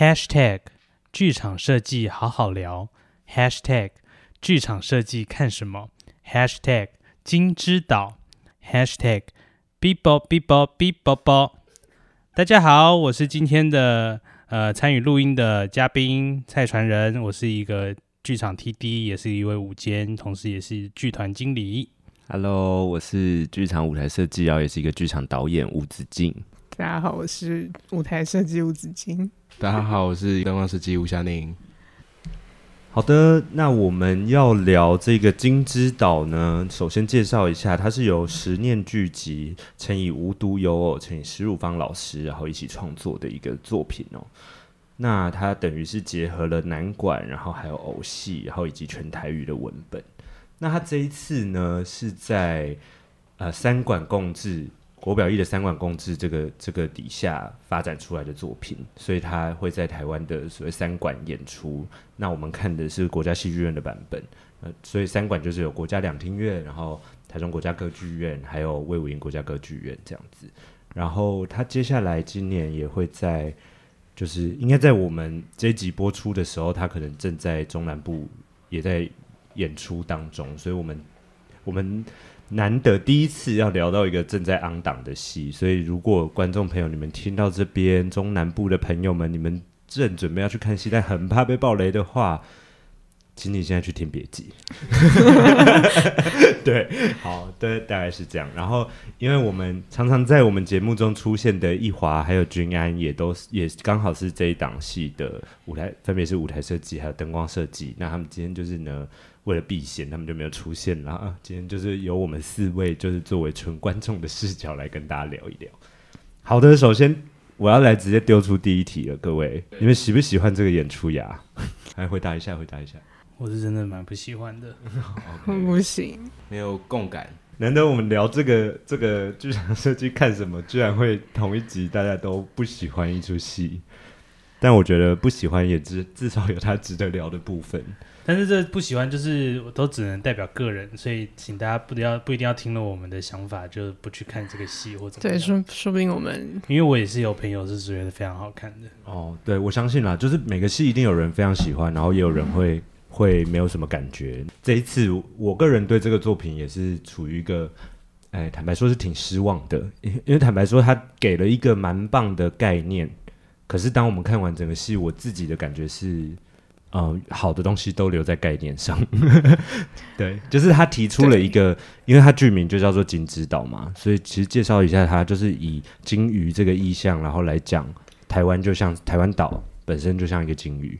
Hashtag 剧场设计好好聊，Hashtag 剧场设计看什么，Hashtag 金枝岛，Hashtag Bebo Bebo Bebo。大家好，我是今天的呃参与录音的嘉宾蔡传仁，我是一个剧场 TD，也是一位舞监，同时也是剧团经理。Hello，我是剧场舞台设计，然后也是一个剧场导演吴子敬。大家好，我是舞台设计吴子敬。大家好，我是灯光设计吴夏宁。好的，那我们要聊这个《金枝岛》呢，首先介绍一下，它是由十念剧集乘以无独有偶乘以石汝芳老师，然后一起创作的一个作品哦。那它等于是结合了南管，然后还有偶戏，然后以及全台语的文本。那他这一次呢，是在呃三馆共治国表艺的三管共治这个这个底下发展出来的作品，所以他会在台湾的所谓三管演出。那我们看的是国家戏剧院的版本，呃，所以三管就是有国家两厅院，然后台中国家歌剧院，还有魏武营国家歌剧院这样子。然后他接下来今年也会在，就是应该在我们这一集播出的时候，他可能正在中南部也在。演出当中，所以我们我们难得第一次要聊到一个正在 on 档的戏，所以如果观众朋友你们听到这边中南部的朋友们，你们正准备要去看戏，但很怕被爆雷的话，请你现在去听别集。对，好，对，大概是这样。然后，因为我们常常在我们节目中出现的易华还有君安，也都也刚好是这一档戏的舞台，分别是舞台设计还有灯光设计。那他们今天就是呢。为了避嫌，他们就没有出现了啊！今天就是由我们四位，就是作为纯观众的视角来跟大家聊一聊。好的，首先我要来直接丢出第一题了，各位，你们喜不喜欢这个演出呀？来回答一下，回答一下。我是真的蛮不喜欢的，我不行，没有共感。难得我们聊这个这个剧场设计看什么，居然会同一集大家都不喜欢一出戏，但我觉得不喜欢也至至少有它值得聊的部分。但是这不喜欢，就是我都只能代表个人，所以请大家不要不一定要听了我们的想法，就不去看这个戏或者。对，说说不定我们，因为我也是有朋友是觉得非常好看的。哦，对，我相信啦，就是每个戏一定有人非常喜欢，然后也有人会、嗯、会没有什么感觉。这一次，我个人对这个作品也是处于一个，哎，坦白说是挺失望的，因因为坦白说他给了一个蛮棒的概念，可是当我们看完整个戏，我自己的感觉是。呃，好的东西都留在概念上，对，就是他提出了一个，因为他剧名就叫做金枝岛嘛，所以其实介绍一下他，就是以金鱼这个意象，然后来讲台湾就像台湾岛本身就像一个金鱼，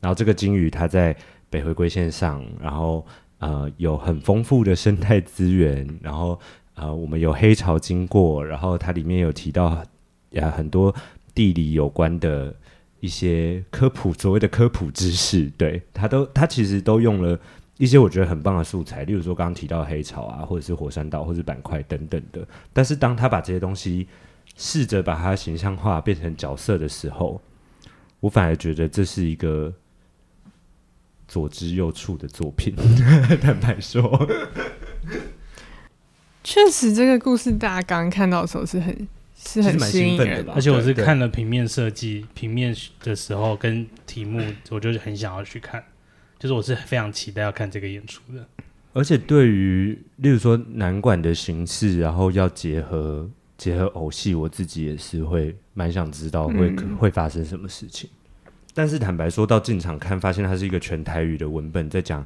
然后这个金鱼它在北回归线上，然后呃有很丰富的生态资源，然后呃我们有黑潮经过，然后它里面有提到呀很多地理有关的。一些科普，所谓的科普知识，对，他都他其实都用了一些我觉得很棒的素材，例如说刚刚提到黑潮啊，或者是火山岛，或者是板块等等的。但是当他把这些东西试着把它形象化，变成角色的时候，我反而觉得这是一个左支右絀的作品。坦白说，确实这个故事大家刚刚看到的时候是很。是很吸引人的，而且我是看了平面设计平面的时候跟题目，我就很想要去看，就是我是非常期待要看这个演出的。而且对于例如说南管的形式，然后要结合结合偶戏，我自己也是会蛮想知道会、嗯、会发生什么事情。但是坦白说到进场看，发现它是一个全台语的文本，在讲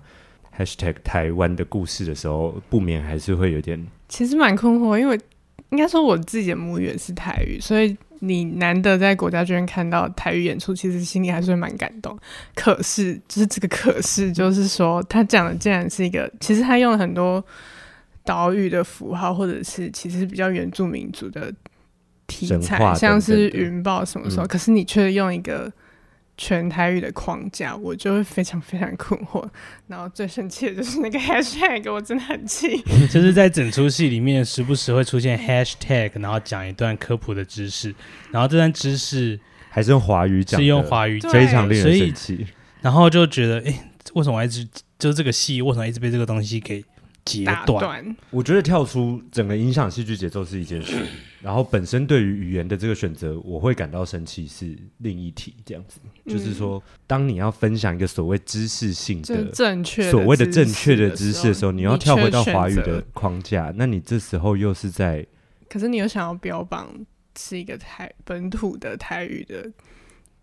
hashtag 台湾的故事的时候，不免还是会有点，其实蛮困惑，因为。应该说我自己的母语也是台语，所以你难得在国家剧院看到台语演出，其实心里还是会蛮感动。可是，就是这个可是，就是说他讲的竟然是一个，其实他用了很多岛屿的符号，或者是其实是比较原住民族的题材，等等像是云豹什么时候，嗯、可是你却用一个。全台语的框架，我就会非常非常困惑。然后最生气的就是那个 hashtag，我真的很气。就是在整出戏里面，时不时会出现 hashtag，然后讲一段科普的知识，然后这段知识还是用华语讲，是用华语讲，非常令人生气。然后就觉得，哎，为什么我一直就这个戏，为什么一直被这个东西给截打断。断。我觉得跳出整个影响戏剧节奏是一件事，然后本身对于语言的这个选择，我会感到生气是另一题。这样子，嗯就是说，当你要分享一个所谓知识性的、正确所谓的正确的知识的时候，你要跳回到华语的框架，那你这时候又是在可是你又想要标榜是一个台本土的台语的，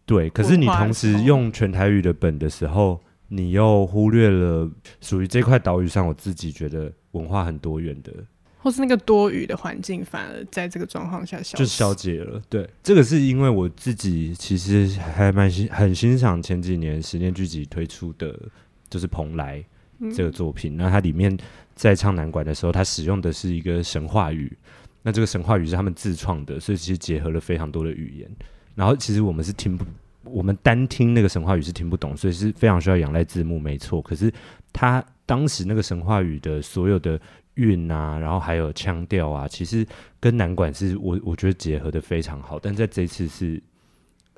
对，可是你同时用全台语的本的时候，你又忽略了属于这块岛屿上，我自己觉得文化很多元的，或是那个多语的环境，反而在这个状况下消就消解了。对，这个是因为我自己其实还蛮欣很欣赏前几年十年剧集推出的，就是蓬莱这个作品。那、嗯、它里面在唱南管的时候，它使用的是一个神话语。那这个神话语是他们自创的，所以其实结合了非常多的语言。然后其实我们是听不，我们单听那个神话语是听不懂，所以是非常需要仰赖字幕，没错。可是他当时那个神话语的所有的韵啊，然后还有腔调啊，其实跟南管是我我觉得结合的非常好。但在这次是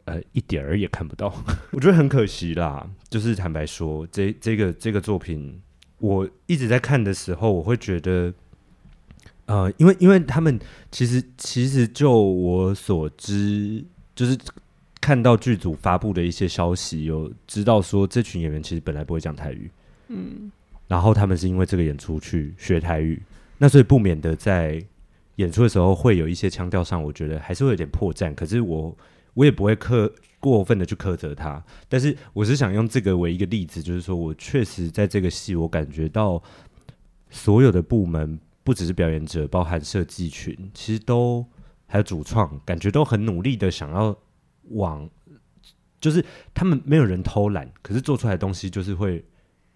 呃一点儿也看不到，我觉得很可惜啦。就是坦白说，这这个这个作品，我一直在看的时候，我会觉得。呃，因为因为他们其实其实就我所知，就是看到剧组发布的一些消息，有知道说这群演员其实本来不会讲台语，嗯，然后他们是因为这个演出去学台语，那所以不免的在演出的时候会有一些腔调上，我觉得还是会有点破绽。可是我我也不会苛过分的去苛责他，但是我是想用这个为一个例子，就是说我确实在这个戏，我感觉到所有的部门。不只是表演者，包含设计群，其实都还有主创，感觉都很努力的想要往，就是他们没有人偷懒，可是做出来的东西就是会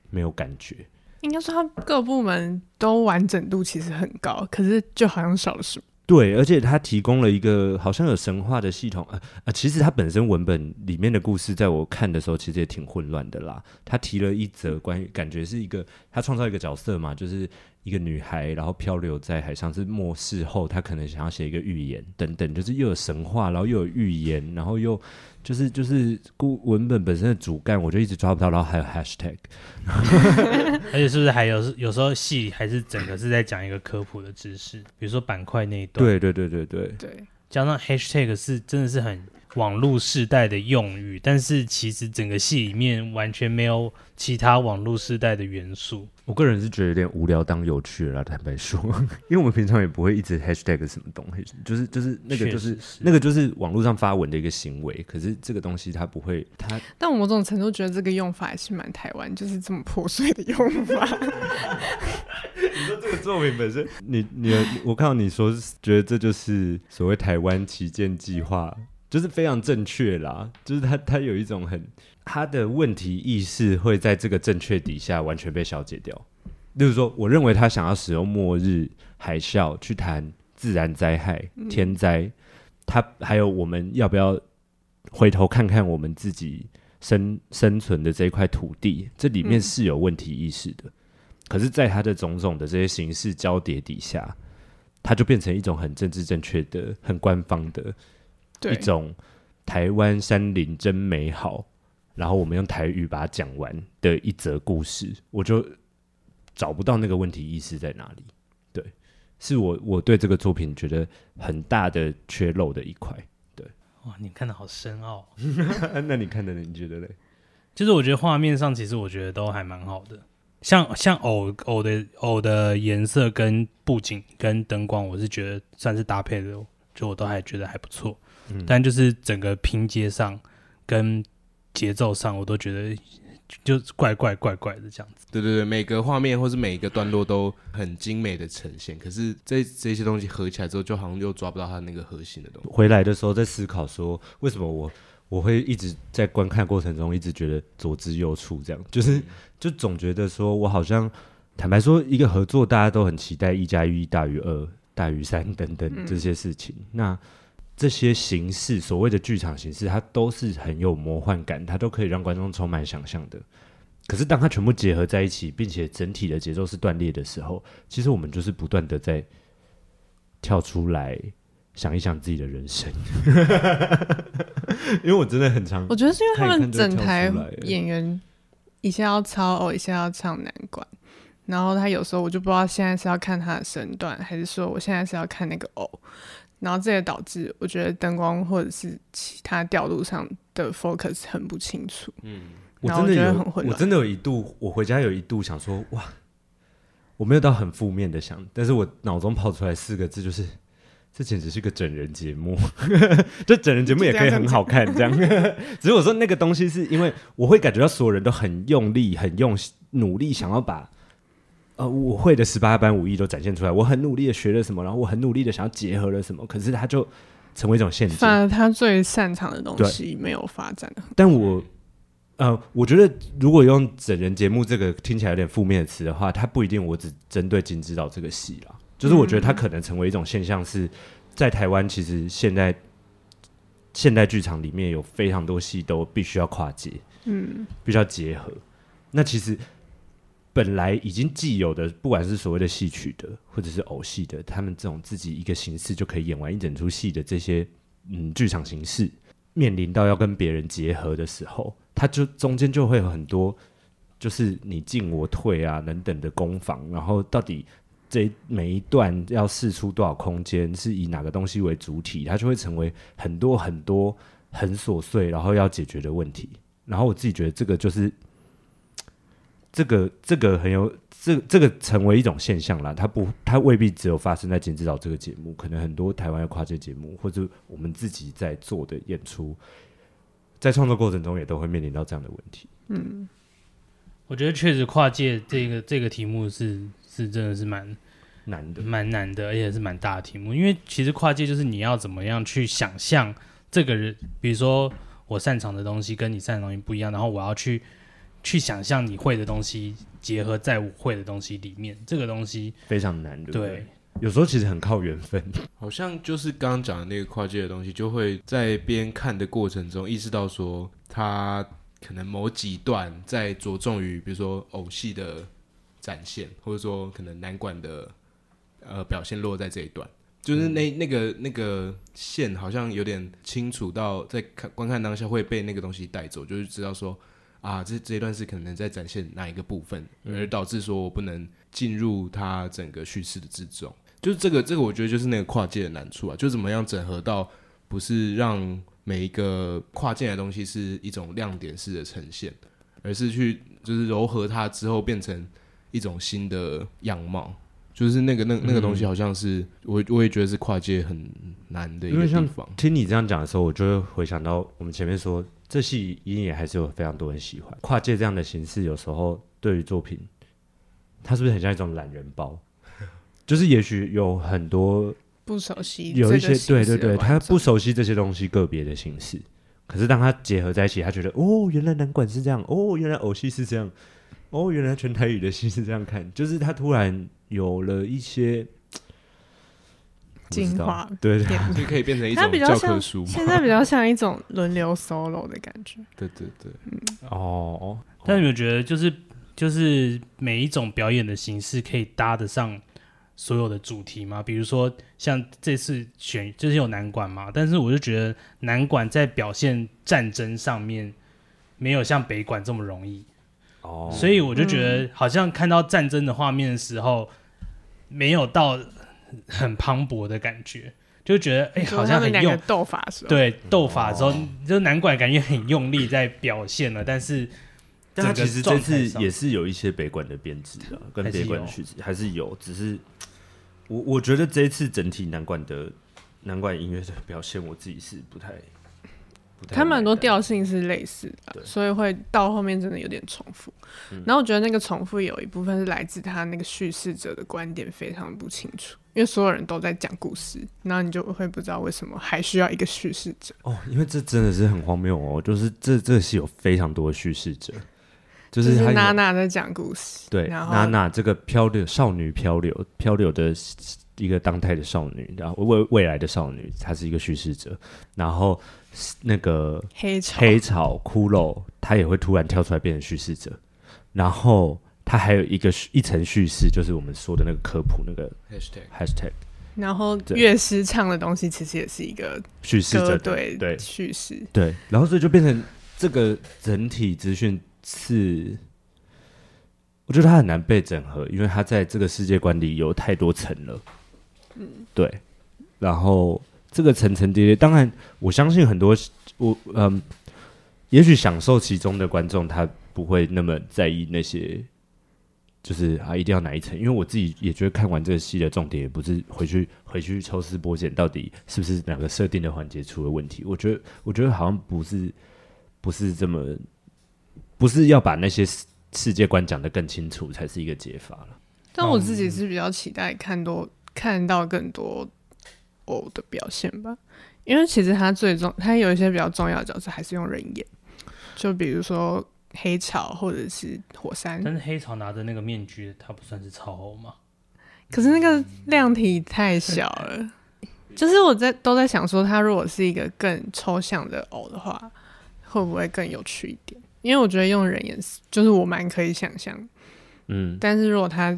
没有感觉。应该说，他各部门都完整度其实很高，可是就好像少了什么。对，而且他提供了一个好像有神话的系统，呃呃，其实他本身文本里面的故事，在我看的时候，其实也挺混乱的啦。他提了一则关于，感觉是一个他创造一个角色嘛，就是。一个女孩，然后漂流在海上，是末世后，她可能想要写一个预言等等，就是又有神话，然后又有预言，然后又就是就是故文本本身的主干，我就一直抓不到，然后还有 hashtag，而且是不是还有有时候戏还是整个是在讲一个科普的知识，比如说板块那一段，对对对对对。对，加上 hashtag 是真的是很。网络世代的用语，但是其实整个戏里面完全没有其他网络世代的元素。我个人是觉得有点无聊当有趣了啦，坦白说，因为我们平常也不会一直 hashtag 什么东西，就是就是那个就是，是那个就是网络上发文的一个行为。可是这个东西它不会，它 但我某种程度觉得这个用法还是蛮台湾，就是这么破碎的用法。你说这个作品本身，你你我看到你说觉得这就是所谓台湾旗舰计划。就是非常正确啦，就是他他有一种很他的问题意识会在这个正确底下完全被消解掉。例如说，我认为他想要使用末日海啸去谈自然灾害、天灾，他还有我们要不要回头看看我们自己生生存的这一块土地，这里面是有问题意识的。可是，在他的种种的这些形式交叠底下，他就变成一种很政治正确的、很官方的。一种台湾山林真美好，然后我们用台语把它讲完的一则故事，我就找不到那个问题意识在哪里。对，是我我对这个作品觉得很大的缺漏的一块。对，哇，你看的好深奥。那你看的你觉得嘞？就是我觉得画面上其实我觉得都还蛮好的，像像偶偶的偶的颜色跟布景跟灯光，我是觉得算是搭配的，就我都还觉得还不错。但就是整个拼接上跟节奏上，我都觉得就怪怪怪怪的这样子。对对对，每个画面或是每一个段落都很精美的呈现，可是这这些东西合起来之后，就好像又抓不到它那个核心的东西。回来的时候在思考说，为什么我我会一直在观看过程中一直觉得左支右绌，这样就是就总觉得说我好像坦白说，一个合作大家都很期待一加一大于二大于三等等这些事情，嗯、那。这些形式，所谓的剧场形式，它都是很有魔幻感，它都可以让观众充满想象的。可是，当它全部结合在一起，并且整体的节奏是断裂的时候，其实我们就是不断的在跳出来想一想自己的人生。因为我真的很常，我觉得是因为他们整台演员一下要操偶，一下要唱难管，然后他有时候我就不知道现在是要看他的身段，还是说我现在是要看那个偶，然后这也导致我觉得灯光或者是其他调度上的 focus 很不清楚。嗯，我真的有觉得很混乱。我真的有一度，我回家有一度想说，哇，我没有到很负面的想，但是我脑中跑出来四个字就是。这简直是个整人节目，这整人节目也可以很好看，这样。只是我说那个东西，是因为我会感觉到所有人都很用力、很用努力，想要把呃我会的十八般武艺都展现出来。我很努力的学了什么，然后我很努力的想要结合了什么，可是他就成为一种陷阱。反而他最擅长的东西没有发展。但我呃，我觉得如果用整人节目这个听起来有点负面的词的话，它不一定我只针对金指导这个戏啦。就是我觉得它可能成为一种现象，是在台湾，其实现在现代剧场里面有非常多戏都必须要跨界，嗯，必须要结合。那其实本来已经既有的，不管是所谓的戏曲的，或者是偶戏的，他们这种自己一个形式就可以演完一整出戏的这些嗯剧场形式，面临到要跟别人结合的时候，它就中间就会有很多，就是你进我退啊等等的攻防，然后到底。这每一段要试出多少空间，是以哪个东西为主体，它就会成为很多很多很琐碎，然后要解决的问题。然后我自己觉得这个就是这个这个很有这这个成为一种现象啦。它不，它未必只有发生在《金枝岛》这个节目，可能很多台湾的跨界节目，或者我们自己在做的演出，在创作过程中也都会面临到这样的问题。嗯，我觉得确实跨界这个这个题目是。是真的是蛮难的，蛮难的，而且是蛮大的题目。因为其实跨界就是你要怎么样去想象这个人，比如说我擅长的东西跟你擅长的东西不一样，然后我要去去想象你会的东西结合在我会的东西里面，这个东西非常难对。对，对，有时候其实很靠缘分。好像就是刚刚讲的那个跨界的东西，就会在边看的过程中意识到说，他可能某几段在着重于，比如说偶戏的。展现，或者说可能南管的呃表现落在这一段，就是那那个那个线好像有点清楚到在看观看当下会被那个东西带走，就是知道说啊这这一段是可能在展现哪一个部分，而导致说我不能进入它整个叙事的之中，就是这个这个我觉得就是那个跨界的难处啊，就怎么样整合到不是让每一个跨界的东西是一种亮点式的呈现，而是去就是柔合它之后变成。一种新的样貌，就是那个那那个东西，好像是、嗯、我我也觉得是跨界很难的一个地方。听你这样讲的时候，我就会回想到我们前面说，这戏一定也还是有非常多人喜欢跨界这样的形式。有时候对于作品，它是不是很像一种懒人包？就是也许有很多不熟悉，有一些对对对，他不熟悉这些东西个别的形式。可是当他结合在一起，他觉得哦，原来南管是这样，哦，原来偶戏是这样。哦，原来全台语的戏是这样看，就是他突然有了一些精华，对，对，就可以变成一种教科书。现在比较像一种轮流 solo 的感觉。对对对，嗯，哦。但你们觉得，就是就是每一种表演的形式可以搭得上所有的主题吗？比如说像这次选就是有南管嘛，但是我就觉得南管在表现战争上面没有像北管这么容易。哦，所以我就觉得，好像看到战争的画面的时候，没有到很磅礴的感觉，就觉得哎、欸，好像很用斗法的时候，对，斗法的时候，就南管感觉很用力在表现了，但是，但他其实这次也是有一些北管的编制啊，跟北管的曲子还是有，只是我我觉得这一次整体南管的南管音乐的表现，我自己是不太。他们很多调性是类似的，所以会到后面真的有点重复。嗯、然后我觉得那个重复有一部分是来自他那个叙事者的观点非常不清楚，因为所有人都在讲故事，然后你就会不知道为什么还需要一个叙事者。哦，因为这真的是很荒谬哦，就是这这是有非常多的叙事者，就是娜娜在讲故事，对，娜娜这个漂流少女漂流漂流的一个当代的少女，然后未未来的少女，她是一个叙事者，然后。那个黑潮。黑潮骷髅，他也会突然跳出来变成叙事者，然后他还有一个一层叙事，就是我们说的那个科普那个 hashtag hashtag，然后乐师唱的东西其实也是一个叙事者对对。叙事。对，然后所以就变成这个整体资讯是，我觉得它很难被整合，因为它在这个世界观里有太多层了。嗯，对。然后这个层层叠叠，当然我相信很多我嗯，也许享受其中的观众他不会那么在意那些，就是啊一定要哪一层，因为我自己也觉得看完这个戏的重点也不是回去回去抽丝剥茧，到底是不是哪个设定的环节出了问题。我觉得我觉得好像不是不是这么，不是要把那些。世界观讲得更清楚才是一个解法了。但我自己是比较期待看多看到更多偶的表现吧，因为其实他最终他有一些比较重要的角色还是用人演，就比如说黑潮或者是火山。但是黑潮拿着那个面具，他不算是超偶吗？可是那个量体太小了，就是我在都在想说，他如果是一个更抽象的偶的话，会不会更有趣一点？因为我觉得用人演，就是我蛮可以想象，嗯，但是如果他，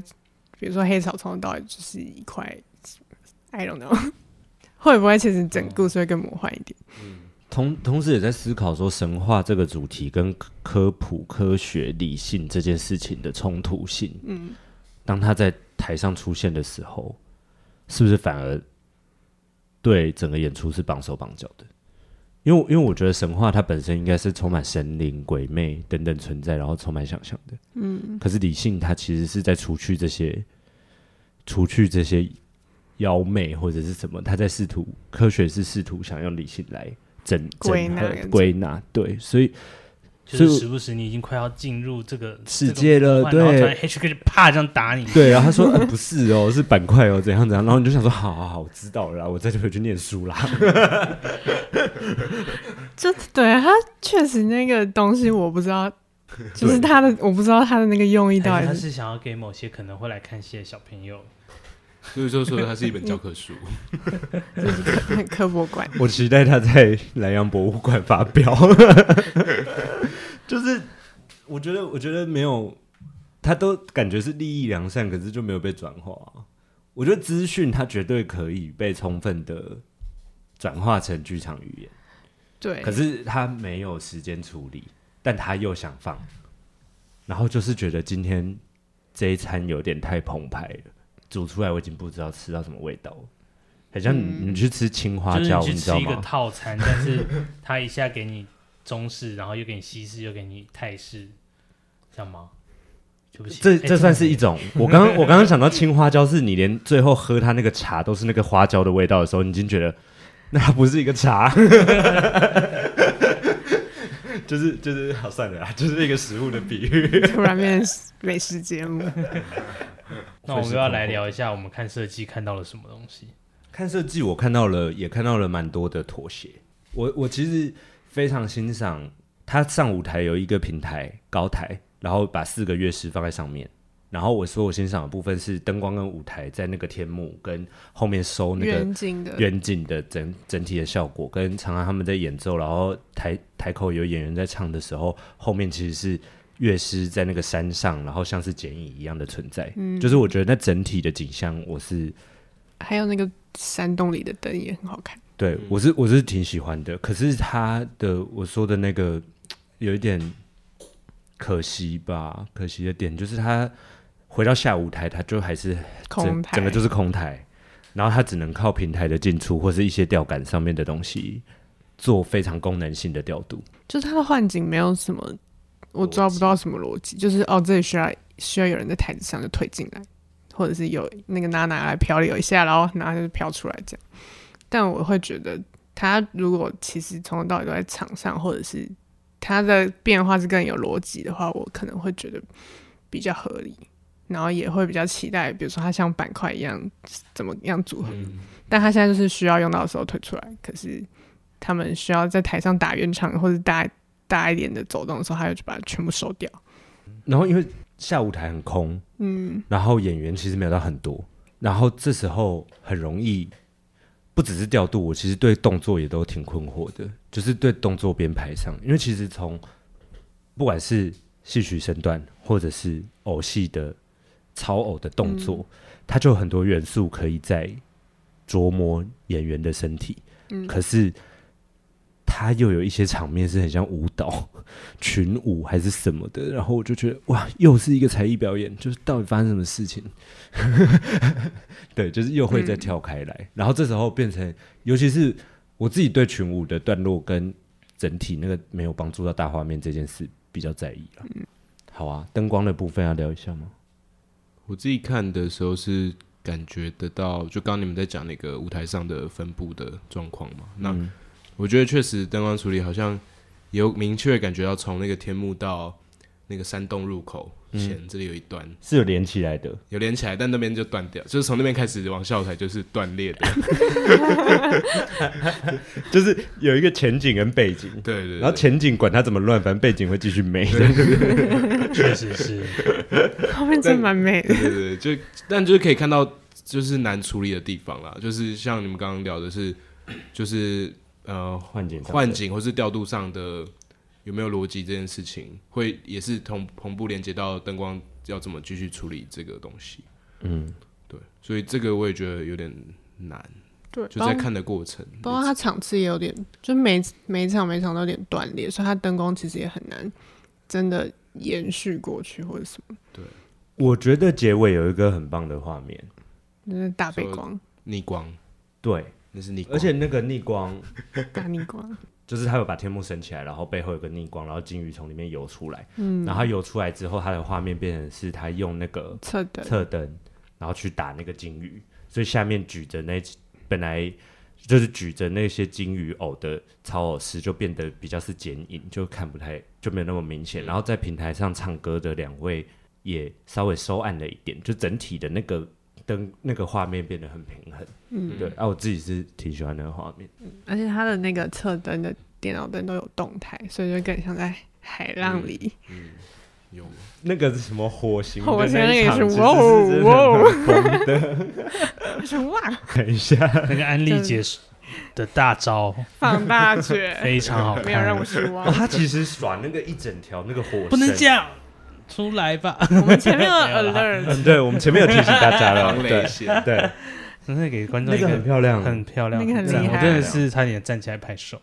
比如说黑潮从头到尾就是一块，I don't know，会不会其实整个故事会更魔幻一点？嗯，同同时也在思考说神话这个主题跟科普、科学、理性这件事情的冲突性，嗯，当他在台上出现的时候，是不是反而对整个演出是绑手绑脚的？因为，因为我觉得神话它本身应该是充满神灵、鬼魅等等存在，然后充满想象的。嗯。可是理性它其实是在除去这些，除去这些妖媚或者是什么，他在试图科学是试图想用理性来整归纳归纳。对，所以。就是时不时你已经快要进入这个世界了，对，然后突然 H 就啪这样打你，对，然后他说、呃、不是哦，是板块哦，怎样怎样，然后你就想说，好好好，我知道了啦，我再回去念书啦。就对他确实那个东西我不知道，就是他的我不知道他的那个用意到底是，他是想要给某些可能会来看戏的小朋友。所以就说它是一本教科书，就是科科博馆。我期待他在莱阳博物馆发表。就是我觉得，我觉得没有，他都感觉是利益良善，可是就没有被转化。我觉得资讯它绝对可以被充分的转化成剧场语言，对。可是他没有时间处理，但他又想放，然后就是觉得今天这一餐有点太澎湃了。煮出来我已经不知道吃到什么味道了，好像你，你去吃青花椒，你去吃一个套餐，但是他一下给你中式，然后又给你西式，又给你泰式，这样吗？这这算是一种。我刚刚我刚刚想到青花椒，是你连最后喝它那个茶都是那个花椒的味道的时候，你已经觉得那它不是一个茶，就是就是好算了啦，就是一个食物的比喻，突然变美食节目。那我们要来聊一下，我们看设计看到了什么东西？看设计，我看到了，也看到了蛮多的妥协。我我其实非常欣赏他上舞台有一个平台高台，然后把四个乐师放在上面。然后我说我欣赏的部分是灯光跟舞台在那个天幕跟后面收那个远景的远景的整整体的效果，跟常常他们在演奏，然后台台口有演员在唱的时候，后面其实是。乐师在那个山上，然后像是剪影一样的存在，嗯，就是我觉得那整体的景象，我是还有那个山洞里的灯也很好看，对，我是我是挺喜欢的。可是他的我说的那个有一点可惜吧，可惜的点就是他回到下舞台，他就还是空台，整个就是空台，然后他只能靠平台的进出或是一些吊杆上面的东西做非常功能性的调度，就是他的换景没有什么。我抓不到什么逻辑，就是哦，这里需要需要有人在台子上就推进来，或者是有那个娜娜来漂流一下，然后然后就飘出来这样。但我会觉得，他如果其实从头到尾都在场上，或者是他的变化是更有逻辑的话，我可能会觉得比较合理，然后也会比较期待，比如说他像板块一样怎么样组合。嗯、但他现在就是需要用到的时候推出来，可是他们需要在台上打圆场或者大。大一点的走动的时候，他就把它全部收掉。然后因为下舞台很空，嗯，然后演员其实没有到很多，然后这时候很容易不只是调度，我其实对动作也都挺困惑的，就是对动作编排上，因为其实从不管是戏曲身段或者是偶戏的操偶的动作，嗯，它就有很多元素可以在琢磨演员的身体，嗯，可是。它又有一些场面是很像舞蹈、群舞还是什么的，然后我就觉得哇，又是一个才艺表演，就是到底发生什么事情？对，就是又会再跳开来，嗯、然后这时候变成，尤其是我自己对群舞的段落跟整体那个没有帮助到大画面这件事比较在意了。嗯、好啊，灯光的部分要聊一下吗？我自己看的时候是感觉得到，就刚刚你们在讲那个舞台上的分布的状况嘛，那。嗯我觉得确实灯光处理好像有明确感觉到从那个天幕到那个山洞入口前，嗯、这里有一段是有连起来的，有连起来，但那边就断掉，就是从那边开始往下舞台就是断裂的 就是有一个前景跟背景，对，对对，然后前景管它怎么乱，反正背景会继续美，确实是，后面真蛮美的，对对对，就但就是可以看到就是难处理的地方啦，就是像你们刚刚聊的是，就是。呃，换景、换景或是调度上的有没有逻辑这件事情，会也是同同步连接到灯光要怎么继续处理这个东西。嗯，对，所以这个我也觉得有点难。对，就在看的过程，包括它场次也有点，就每每场每场都有点断裂，所以它灯光其实也很难真的延续过去或者什么。对，我觉得结尾有一个很棒的画面，就是大背光、逆光，对。那是逆光，而且那个逆光，大逆光，就是他有把天幕升起来，然后背后有个逆光，然后金鱼从里面游出来。嗯，然后游出来之后，他的画面变成是他用那个侧灯，侧灯，然后去打那个金鱼，所以下面举着那本来就是举着那些金鱼偶的操偶师，就变得比较是剪影，就看不太就没有那么明显。嗯、然后在平台上唱歌的两位也稍微收暗了一点，就整体的那个。灯那个画面变得很平衡，嗯，对，啊，我自己是挺喜欢那个画面，嗯，而且它的那个侧灯的电脑灯都有动态，所以就更像在海浪里，嗯，嗯，有那个是什么火星？火星那个是哇哦哇哦。的，哇，等一下，那个安利姐的大招。放大绝，非常好看，没有让我失望。他其实耍那个一整条那个火，不能这样。出来吧！我们前面有 alert，嗯，对，我们前面有提醒大家了，对对，真的给观众那个很漂亮，很漂亮，那个很厉害，我真的是差点站起来拍手。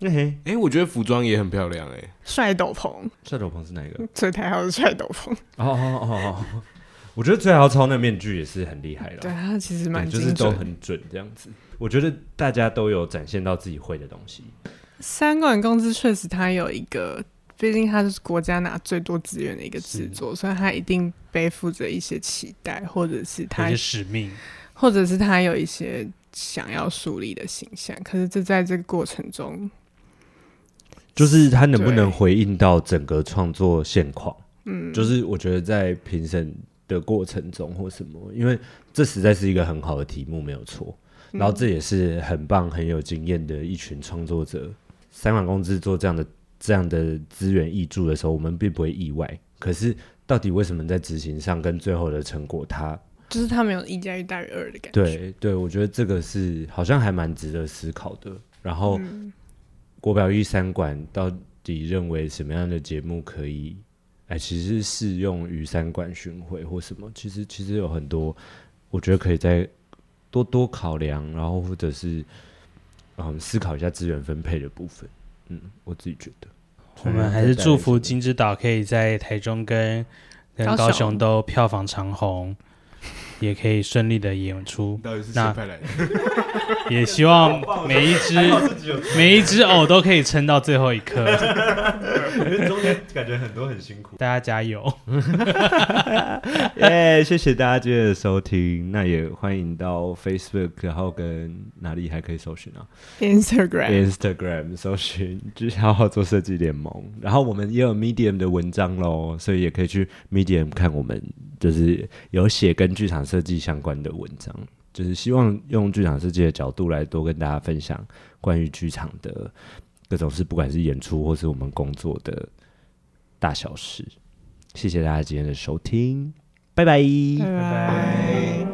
对，哎，我觉得服装也很漂亮，哎，帅斗篷，帅斗篷是哪个？最台好的帅斗篷。哦哦哦哦，我觉得崔台豪操那面具也是很厉害的，对他其实蛮就是都很准这样子。我觉得大家都有展现到自己会的东西。三管公司确实他有一个。毕竟他是国家拿最多资源的一个制作，所以他一定背负着一些期待，或者是他一些使命，或者是他有一些想要树立的形象。可是这在这个过程中，就是他能不能回应到整个创作现况？嗯，就是我觉得在评审的过程中或什么，因为这实在是一个很好的题目，没有错。然后这也是很棒、很有经验的一群创作者，三管公司做这样的。这样的资源挹注的时候，我们并不会意外。可是，到底为什么在执行上跟最后的成果，它就是它没有一加一大于二的感觉？对对，我觉得这个是好像还蛮值得思考的。然后，嗯、国表艺三馆到底认为什么样的节目可以？哎，其实适用于三馆巡回或什么？其实其实有很多，我觉得可以再多多考量，然后或者是嗯思考一下资源分配的部分。嗯，我自己觉得。我们还是祝福金枝岛可以在台中跟跟高雄都票房长虹，也可以顺利的演出。那 也希望每一只 每一只偶都可以撑到最后一刻。感觉很多很辛苦，大家加油！耶，谢谢大家今天的收听。那也欢迎到 Facebook，然后跟哪里还可以搜寻啊？Instagram，Instagram 搜寻“就好好做设计联盟”。然后我们也有 Medium 的文章喽，所以也可以去 Medium 看我们就是有写跟剧场设计相关的文章。就是希望用剧场设计的角度来多跟大家分享关于剧场的各种事，不管是演出或是我们工作的大小事。谢谢大家今天的收听，拜拜，拜拜。